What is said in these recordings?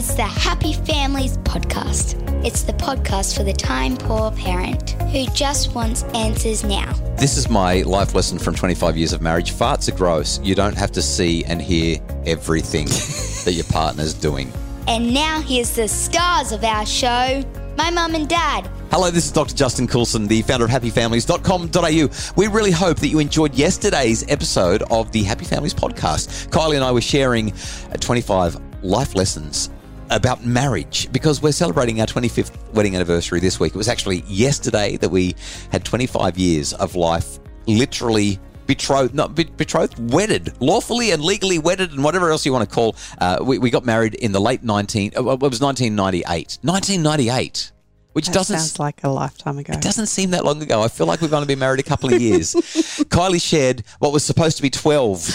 It's the Happy Families Podcast. It's the podcast for the time poor parent who just wants answers now. This is my life lesson from 25 years of marriage. Farts are gross. You don't have to see and hear everything that your partner's doing. And now here's the stars of our show my mum and dad. Hello, this is Dr. Justin Coulson, the founder of happyfamilies.com.au. We really hope that you enjoyed yesterday's episode of the Happy Families podcast. Kylie and I were sharing uh, 25 life lessons about marriage because we're celebrating our 25th wedding anniversary this week. It was actually yesterday that we had 25 years of life literally betrothed, not betrothed, wedded, lawfully and legally wedded, and whatever else you want to call. Uh, we, we got married in the late 19, uh, it was 1998. 1998 which That doesn't sounds like a lifetime ago. it doesn't seem that long ago. I feel like we've only been married a couple of years. Kylie shared what was supposed to be 12,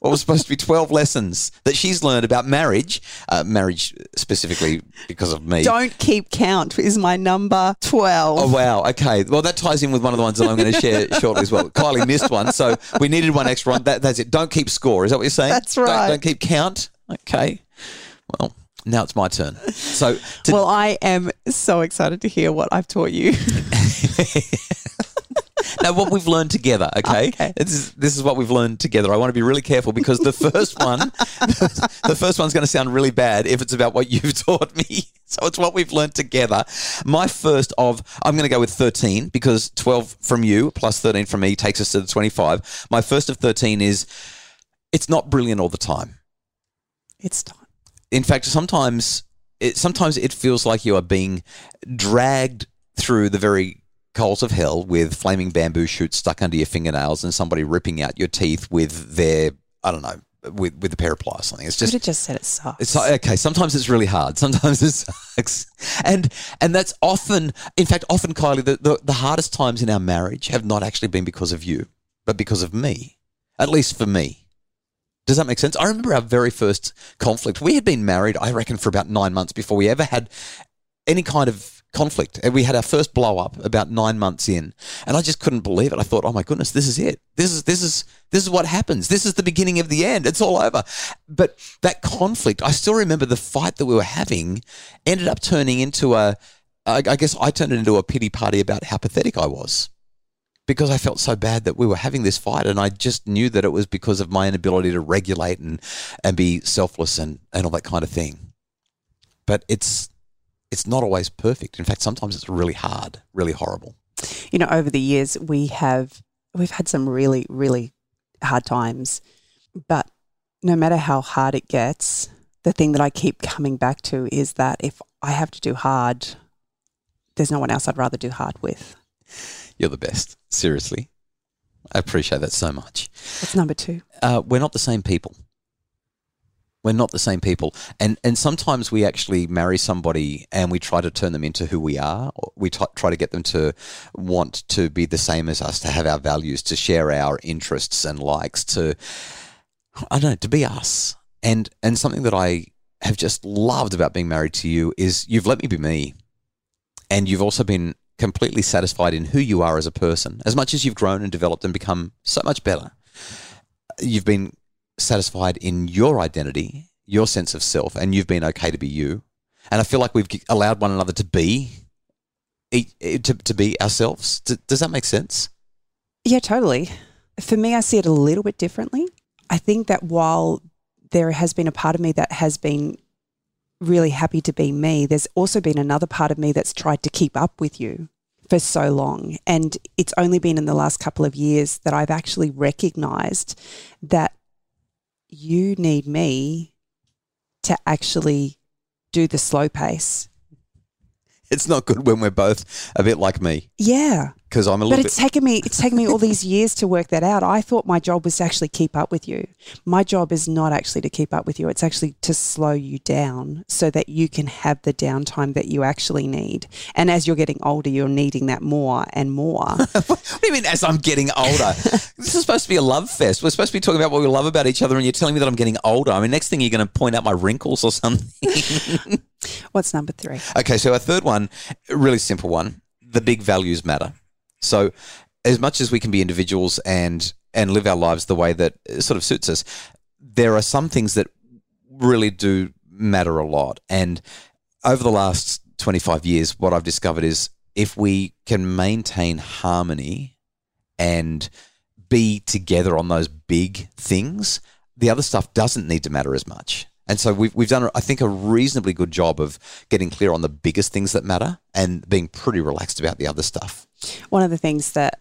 what was supposed to be 12 lessons that she's learned about marriage, uh, marriage specifically because of me. Don't keep count is my number 12. Oh, wow. Okay. Well, that ties in with one of the ones that I'm going to share shortly as well. Kylie missed one, so we needed one extra one. That, that's it. Don't keep score. Is that what you're saying? That's Don't- right. Don't, keep count. Okay. Well, now it's my turn. So, to, well, I am so excited to hear what I've taught you. now what we've learned together, okay? Okay. This is this is what we've learned together. I want to be really careful because the first one, the first one's going to sound really bad if it's about what you've taught me. So it's what we've learned together. My first of, I'm going to go with 13 because 12 from you plus 13 from me takes us to the 25. My first of 13 is, it's not brilliant all the time. it's not. In fact, sometimes it sometimes it feels like you are being dragged through the very coals of hell with flaming bamboo shoots stuck under your fingernails and somebody ripping out your teeth with their I don't know with with a pair of pliers or something. It's Could just have just said it sucks. it's like, okay. Sometimes it's really hard. Sometimes it sucks, and and that's often, in fact, often, Kylie, the, the the hardest times in our marriage have not actually been because of you, but because of me. At least for me. Does that make sense? I remember our very first conflict. We had been married, I reckon, for about nine months before we ever had any kind of conflict. And we had our first blow up about nine months in, and I just couldn't believe it. I thought, "Oh my goodness, this is it. This is this is this is what happens. This is the beginning of the end. It's all over." But that conflict, I still remember the fight that we were having, ended up turning into a. I I guess I turned it into a pity party about how pathetic I was because I felt so bad that we were having this fight, and I just knew that it was because of my inability to regulate and and be selfless and and all that kind of thing. But it's it's not always perfect. In fact, sometimes it's really hard, really horrible. you know, over the years we have we've had some really, really hard times. But no matter how hard it gets, the thing that I keep coming back to is that if I have to do hard, there's no one else I'd rather do hard with. You're the best, seriously. I appreciate that so much. What's number two? uh, we're not the same people. We're not the same people, and and sometimes we actually marry somebody and we try to turn them into who we are. We t- try to get them to want to be the same as us, to have our values, to share our interests and likes, to I don't know, to be us. And and something that I have just loved about being married to you is you've let me be me, and you've also been completely satisfied in who you are as a person. As much as you've grown and developed and become so much better, you've been satisfied in your identity, your sense of self, and you've been okay to be you. And I feel like we've allowed one another to be, to, to be ourselves. Does that make sense? Yeah, totally. For me, I see it a little bit differently. I think that while there has been a part of me that has been really happy to be me, there's also been another part of me that's tried to keep up with you for so long. And it's only been in the last couple of years that I've actually recognized that you need me to actually do the slow pace. It's not good when we're both a bit like me Yeah. because I'm a little. But it's bit. taken me it's taken me all these years to work that out. I thought my job was to actually keep up with you. My job is not actually to keep up with you. It's actually to slow you down so that you can have the downtime that you actually need. And as you're getting older, you're needing that more and more. what do you mean? As I'm getting older, this is supposed to be a love fest. We're supposed to be talking about what we love about each other, and you're telling me that I'm getting older. I mean, next thing you're going to point out my wrinkles or something. What's number 3? Okay, so our third one, really simple one. The big values matter. So, as much as we can be individuals and and live our lives the way that sort of suits us, there are some things that really do matter a lot. And over the last 25 years, what I've discovered is if we can maintain harmony and be together on those big things, the other stuff doesn't need to matter as much. And so we've, we've done, I think, a reasonably good job of getting clear on the biggest things that matter and being pretty relaxed about the other stuff. One of the things that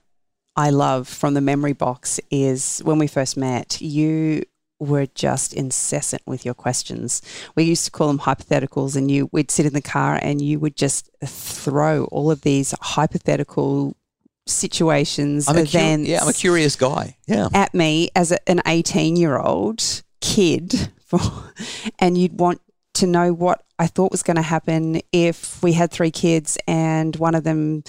I love from the memory box is when we first met, you were just incessant with your questions. We used to call them hypotheticals, and you we'd sit in the car and you would just throw all of these hypothetical situations, I'm events, cu- yeah, I'm a curious guy. Yeah. at me as a, an 18 year old kid, for, and you'd want to know what I thought was going to happen if we had three kids and one of them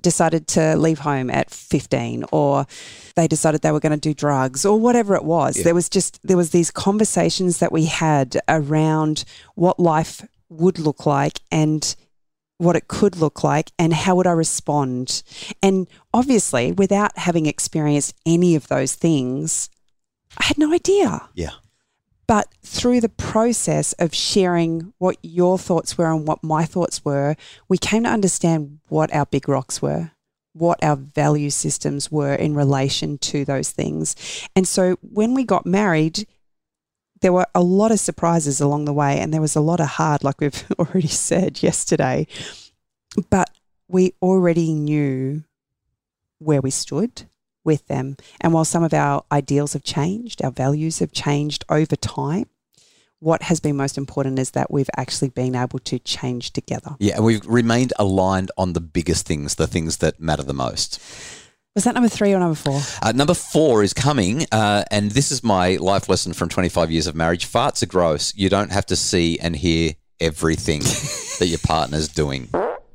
decided to leave home at 15 or they decided they were going to do drugs or whatever it was Yeah. there was just there was these conversations that we had around what life would look like and what it could look like and how would I respond and obviously without having experienced any of those things I had no idea Yeah. But through the process of sharing what your thoughts were and what my thoughts were, we came to understand what our big rocks were, what our value systems were in relation to those things. And so when we got married, there were a lot of surprises along the way, and there was a lot of hard, like we've already said yesterday. But we already knew where we stood with them. And while some of our ideals have changed, our values have changed over time, what has been most important is that we've actually been able to change together. Yeah. And we've remained aligned on the biggest things, the things that matter the most. Was that number three or number four? Uh, number four is coming, uh, and this is my life lesson from 25 years of marriage. Farts are gross. You don't have to see and hear everything that your partner's doing.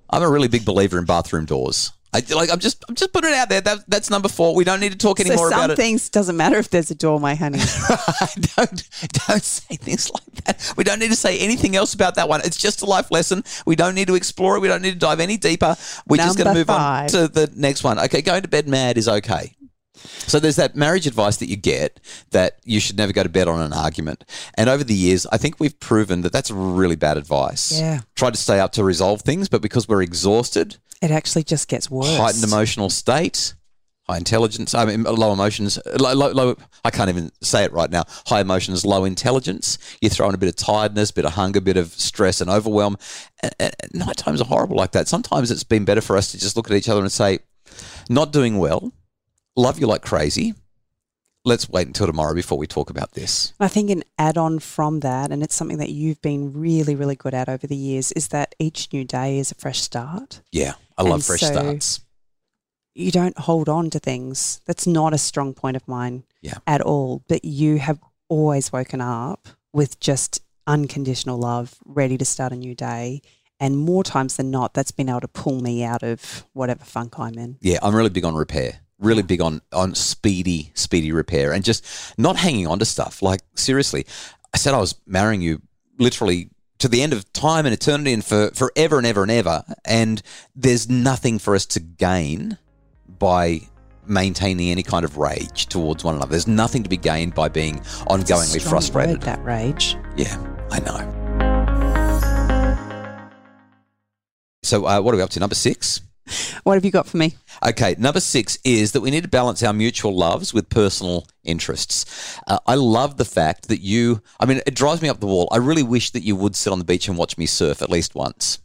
I'm a really big believer in bathroom doors. I like. I'm just. I'm just putting it out there. That, that's number four. We don't need to talk So anymore some about it. Some things doesn't matter if there's a door, my honey. don't don't say things like that. We don't need to say anything else about that one. It's just a life lesson. We don't need to explore it. We don't need to dive any deeper. We're just going to Number move on to the next one. Okay, going to bed mad is okay. So there's that marriage advice that you get that you should never go to bed on an argument. And over the years, I think we've proven that that's really bad advice. Yeah. Try to stay up to resolve things, but because we're exhausted, it actually just gets worse. heightened emotional state, high intelligence. I mean, low emotions. Low, low, low, I can't even say it right now. High emotions, low intelligence. You throw in a bit of tiredness, bit of hunger, bit of stress and overwhelm. And, and night times are horrible like that. Sometimes it's been better for us to just look at each other and say, "Not doing well. Love you like crazy. Let's wait until tomorrow before we talk about this." I think an add on from that, and it's something that you've been really, really good at over the years, is that each new day is a fresh start. Yeah, I love And fresh so- starts. You don't hold on to things. That's not a strong point of mine Yeah. at all. But you have always woken up with just unconditional love, ready to start a new day. And more times than not, that's been able to pull me out of whatever funk I'm in. Yeah, I'm really big on repair. Really big on on speedy, speedy repair, and just not hanging on to stuff. Like seriously, I said I was marrying you literally to the end of time and eternity, and for forever and ever and ever. And there's nothing for us to gain by maintaining any kind of rage towards one another. There's nothing to be gained by being ongoingly frustrated. word, that rage. Yeah, I know. So, uh, what are we up to? Number six. What have you got for me? Okay, number six is that we need to balance our mutual loves with personal interests. Uh, I love the fact that you, I mean, it drives me up the wall. I really wish that you would sit on the beach and watch me surf at least once.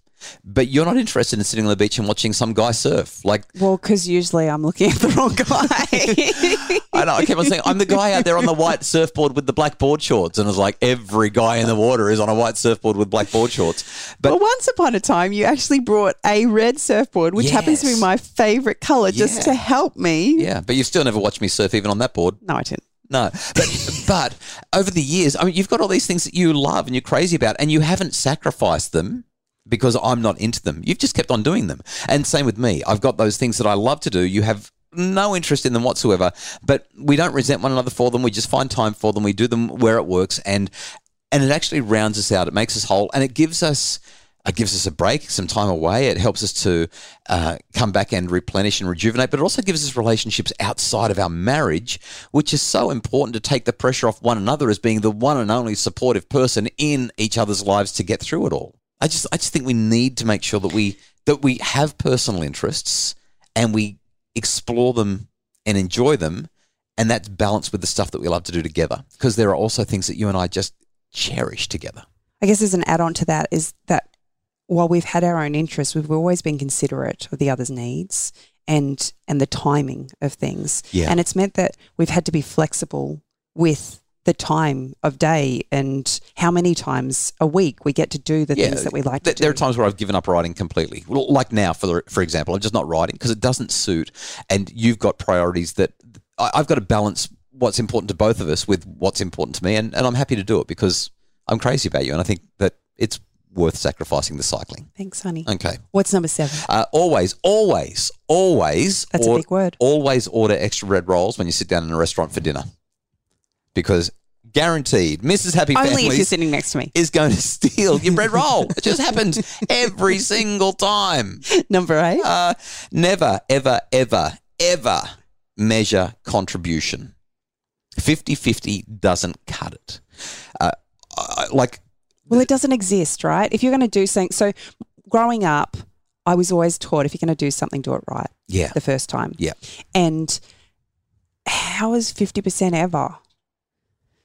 But you're not interested in sitting on the beach and watching some guy surf. Like, Well, because usually I'm looking at the wrong guy. I know, I keep on saying, I'm the guy out there on the white surfboard with the black board shorts. And it's like every guy in the water is on a white surfboard with black board shorts. But well, once upon a time, you actually brought a red surfboard, which happens to be my favorite color, just Yeah. to help me. yeah, but you've still never watched me surf even on that board. No, I didn't. No, but but over the years, I mean, you've got all these things that you love and you're crazy about, and you haven't sacrificed them because I'm not into them. You've just kept on doing them, and same with me. I've got those things that I love to do. You have no interest in them whatsoever, but we don't resent one another for them. We just find time for them. We do them where it works, and and it actually rounds us out. It makes us whole, and it gives us It gives us a break, some time away. It helps us to uh, come back and replenish and rejuvenate, but it also gives us relationships outside of our marriage, which is so important to take the pressure off one another as being the one and only supportive person in each other's lives to get through it all. I just, I just think we need to make sure that we that we have personal interests and we explore them and enjoy them, and that's balanced with the stuff that we love to do together. Because there are also things that you and I just cherish together. I guess as an add on to that is that while we've had our own interests, we've always been considerate of the other's needs and and the timing of things. Yeah. And it's meant that we've had to be flexible with the time of day and how many times a week we get to do the things that we like to Th- There are times where I've given up writing completely. Like now, for the, for example, I'm just not writing because it doesn't suit, and you've got priorities that I, I've got to balance what's important to both of us with what's important to me, and, and I'm happy to do it because I'm crazy about you, and I think that it's worth sacrificing the cycling. Thanks, honey. Okay. What's number seven? Uh, always, always, always. That's a big word. Always order extra bread rolls when you sit down in a restaurant for dinner, because guaranteed, Mrs. Happy Only if you're sitting next to me. is going to steal your bread roll. It just happens every single time. Number eight. Uh, never, ever, ever, ever measure contribution. 50 50 doesn't cut it. Uh, like, Well, it doesn't exist, right? If you're going to do something, so growing up, I was always taught if you're going to do something, do it right yeah, the first time. yeah, And how is 50% ever?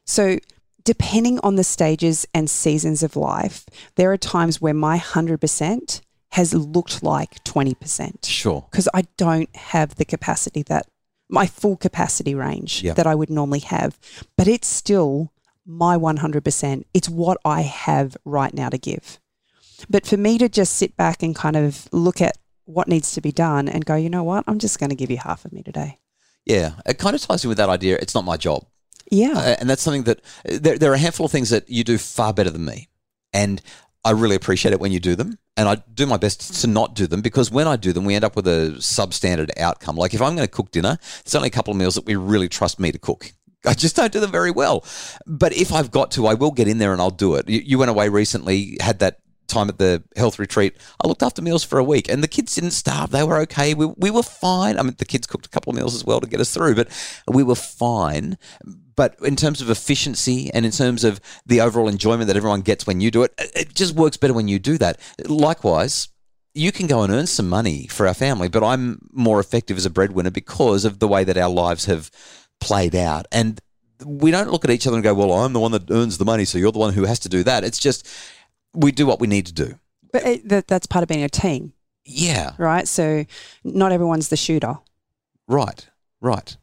So, depending on the stages and seasons of life, there are times where my 100% has looked like 20% sure. because I don't have the capacity that my full capacity range Yeah. that I would normally have. But it's still my 100%. It's what I have right now to give. But for me to just sit back and kind of look at what needs to be done and go, you know what, I'm just going to give you half of me today. Yeah, it kind of ties in with that idea. It's not my job. Yeah. Uh, and that's something that there, there are a handful of things that you do far better than me. And I really appreciate it when you do them. And I do my best to not do them because when I do them, we end up with a substandard outcome. Like if I'm going to cook dinner, it's only a couple of meals that we really trust me to cook. I just don't do them very well. But if I've got to, I will get in there and I'll do it. You, you went away recently, had that time at the health retreat. I looked after meals for a week and the kids didn't starve. They were okay. We, we were fine. I mean, the kids cooked a couple of meals as well to get us through, but we were fine. But in terms of efficiency and in terms of the overall enjoyment that everyone gets when you do it, it- just works better when you do that. Likewise, you can go and earn some money for our family, but I'm more effective as a breadwinner because of the way that our lives have played out. And we don't look at each other and go, well, I'm the one that earns the money, so you're the one who has to do that. It's just we do what we need to do. But it, that, that's part of being a team, Yeah, right? So not everyone's the shooter. right, right.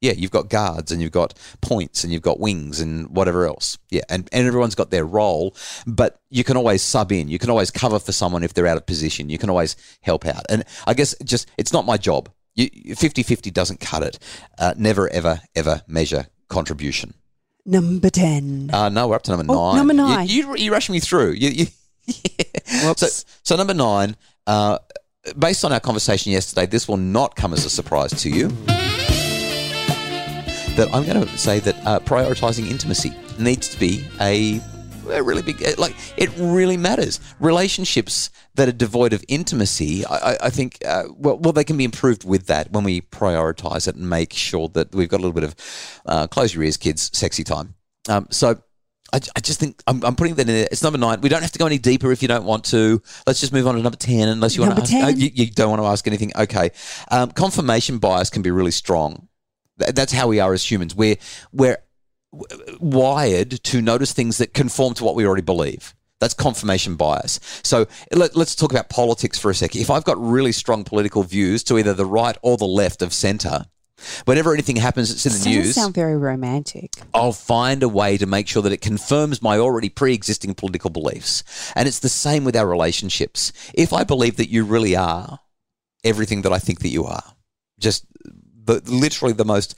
Yeah, you've got guards and you've got points and you've got wings and whatever else. Yeah, and, and everyone's got their role, but you can always sub in. You can always cover for someone if they're out of position. You can always help out. And I guess just it's not my job. You, 50-50 doesn't cut it. Uh, never, ever, ever measure contribution. Number 10. Uh, no, we're up to number Oh, nine. number nine. You, you, rush me through. You, you, yeah. So, so number nine, uh, based on our conversation yesterday, this will not come as a surprise to you. That I'm going to say that uh, prioritizing intimacy needs to be a, a really big, like, it really matters. Relationships that are devoid of intimacy, I, I, think, uh, well, well, they can be improved with that when we prioritize it and make sure that we've got a little bit of, uh, close your ears, kids, sexy time. Um, so I, I just think I'm, I'm putting that in there. It's number nine. We don't have to go any deeper if you don't want to. Let's just move on to number 10 unless you want to ask. 10. uh, you, you don't want to ask anything. Okay. Um, confirmation bias can be really strong. Th- That's how we are as humans. We're, we're wired to notice things that conform to what we already believe. That's confirmation bias. So let, us talk about politics for a second. If I've got really strong political views to either the right or the left of centre, whenever anything happens that's in the news, sound very romantic. I'll find a way to make sure that it confirms my already pre existing political beliefs. And it's the same with our relationships. If I believe that you really are everything that I think that you are, just the, literally the most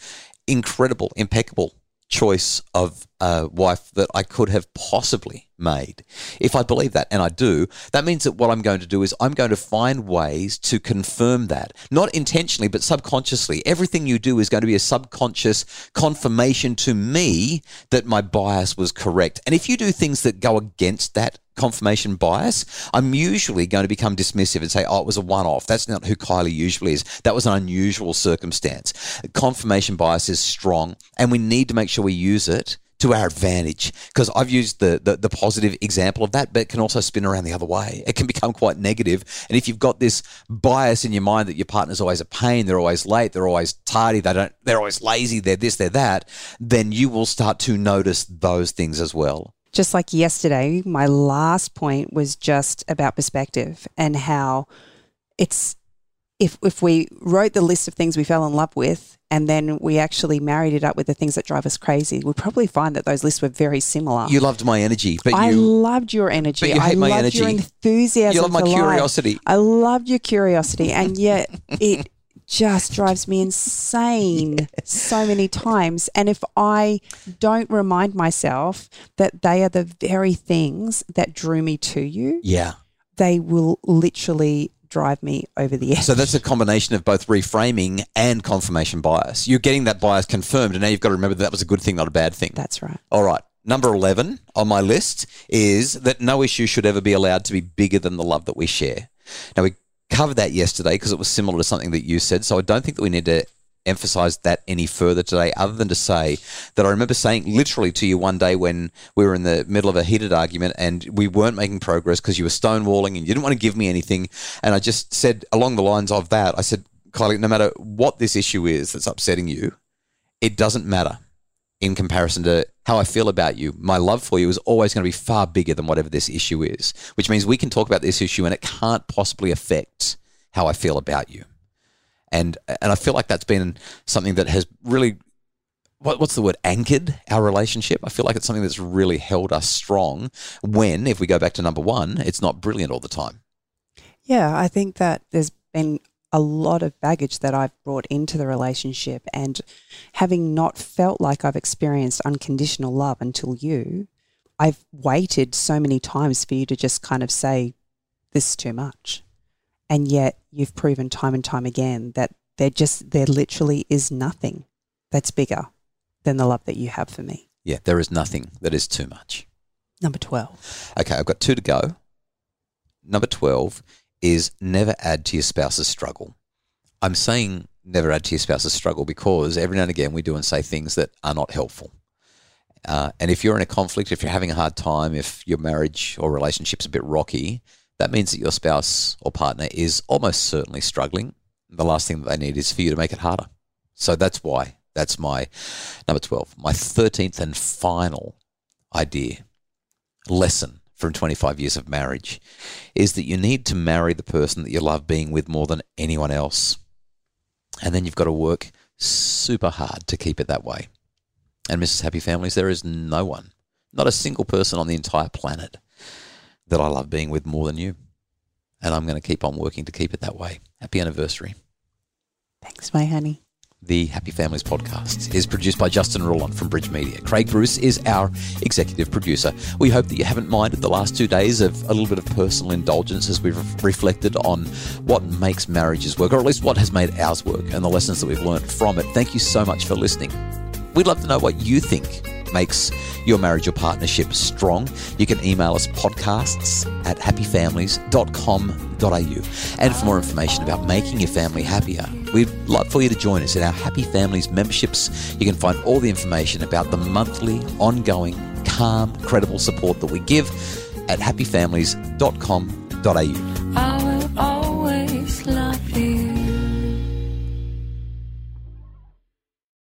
incredible, impeccable choice of a wife that I could have possibly made. If I believe that, and I do, that means that what I'm going to do is I'm going to find ways to confirm that. Not intentionally, but subconsciously. Everything you do is going to be a subconscious confirmation to me that my bias was correct. And if you do things that go against that confirmation bias, I'm usually going to become dismissive and say, oh, it was a one off. That's not who Kylie usually is. That was an unusual circumstance. Confirmation bias is strong, and we need to make sure we use it to our advantage because I've used the, the, the positive example of that, but it can also spin around the other way. It can become quite negative. And if you've got this bias in your mind that your partner's always a pain, they're always late, they're always tardy, they don't, they're always lazy, they're this, they're that, then you will start to notice those things as well. Just like yesterday, my last point was just about perspective and how it's if if we wrote the list of things we fell in love with and then we actually married it up with the things that drive us crazy, we'd probably find that those lists were very similar. You loved my energy, but I you loved your energy. But you hate I my loved energy. your enthusiasm. you love my for life. curiosity. I loved your curiosity, and yet it just drives me insane so many times. And if I don't remind myself that they are the very things that drew me to you, Yeah. they will literally drive me over the edge. So that's a combination of both reframing and confirmation bias. You're getting that bias confirmed, and now you've got to remember that, that was a good thing, not a bad thing. That's right. All right. Number 11 on my list is that no issue should ever be allowed to be bigger than the love that we share. Now, we covered that yesterday because it was similar to something that you said. So I don't think that we need to emphasize that any further today, other than to say that I remember saying literally to you one day when we were in the middle of a heated argument and we weren't making progress because you were stonewalling and you didn't want to give me anything. And I just said along the lines of that, I said, Kylie, no matter what this issue is that's upsetting you, it doesn't matter in comparison to how I feel about you. My love for you is always going to be far bigger than whatever this issue is, which means we can talk about this issue and it can't possibly affect how I feel about you. And and I feel like that's been something that has really what, what's the word anchored our relationship. I feel like it's something that's really held us strong. When, if we go back to number one, it's not brilliant all the time. Yeah, I think that there's been a lot of baggage that I've brought into the relationship. And having not felt like I've experienced unconditional love until you, I've waited so many times for you to just kind of say, This is too much. And yet you've proven time and time again that there just, there literally is nothing that's bigger than the love that you have for me. Yeah, there is nothing that is too much. Number 12. Okay, I've got two to go. Number 12 is never add to your spouse's struggle. I'm saying never add to your spouse's struggle because every now and again we do and say things that are not helpful. Uh, and if you're in a conflict, if you're having a hard time, if your marriage or relationship's a bit rocky, that means that your spouse or partner is almost certainly struggling. The last thing that they need is for you to make it harder. So that's why. That's my number 12. My 13th and final idea, lesson from 25 years of marriage, is that you need to marry the person that you love being with more than anyone else. And then you've got to work super hard to keep it that way. And Mrs. Happy Families, there is no one, not a single person on the entire planet that I love being with more than you. And I'm going to keep on working to keep it that way. Happy anniversary. Thanks, my honey. The Happy Families podcast is produced by Justin Ruland from Bridge Media. Craig Bruce is our executive producer. We hope that you haven't minded the last two days of a little bit of personal indulgence as we've reflected on what makes marriages work, or at least what has made ours work, and the lessons that we've learned from it. Thank you so much for listening. We'd love to know what you think makes your marriage or partnership strong. You can email us podcasts at happyfamilies.com.au. And for more information about making your family happier, we'd love for you to join us in our Happy Families memberships. You can find all the information about the monthly, ongoing, calm, credible support that we give at happyfamilies.com.au.